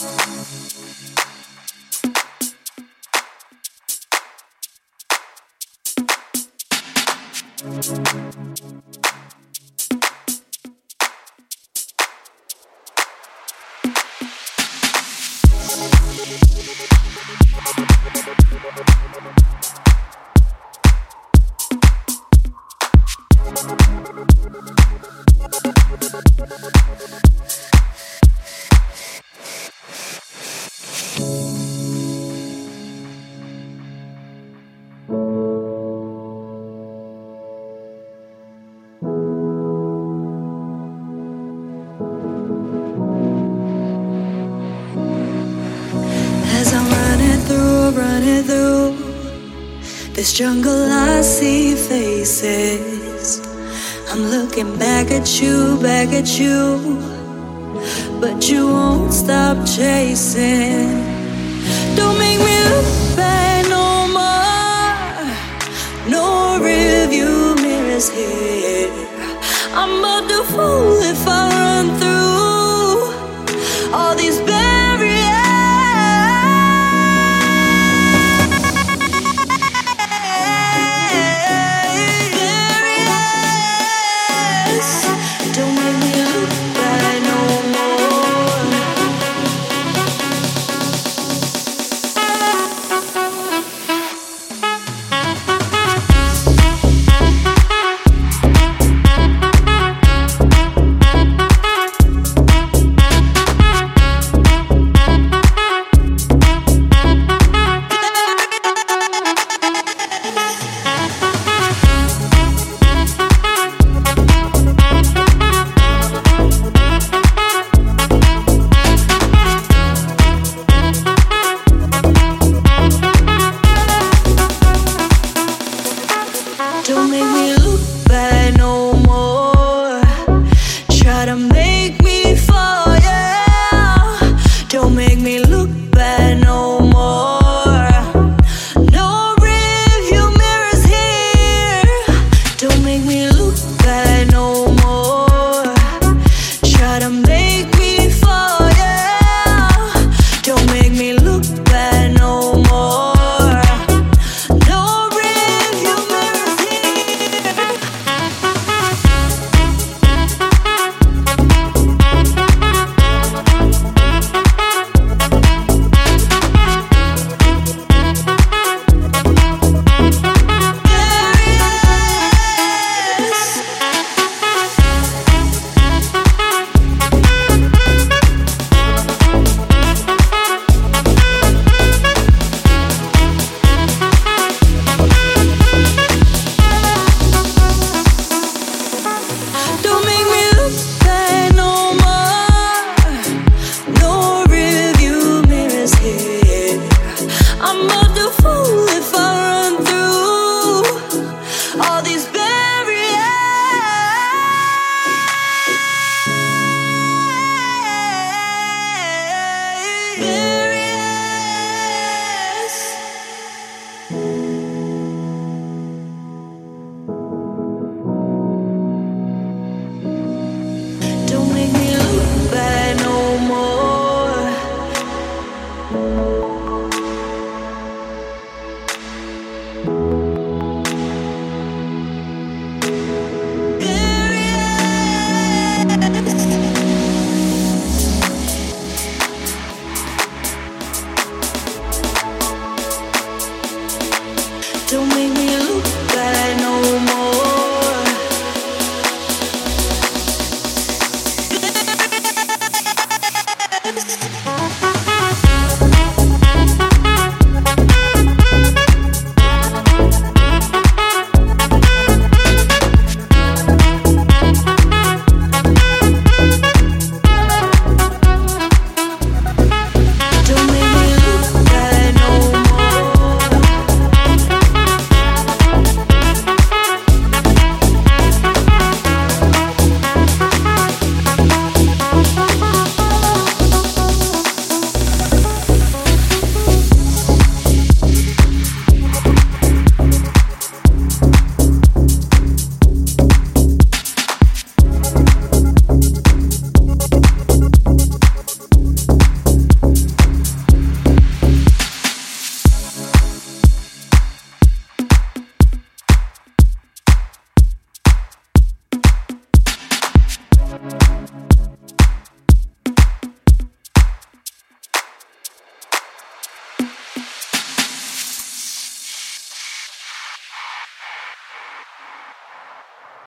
Thank you. This jungle, I see faces. I'm looking back at you, back at you. But you won't stop chasing. Don't make me look back no more. No review mirrors here. I'm about to Thank you.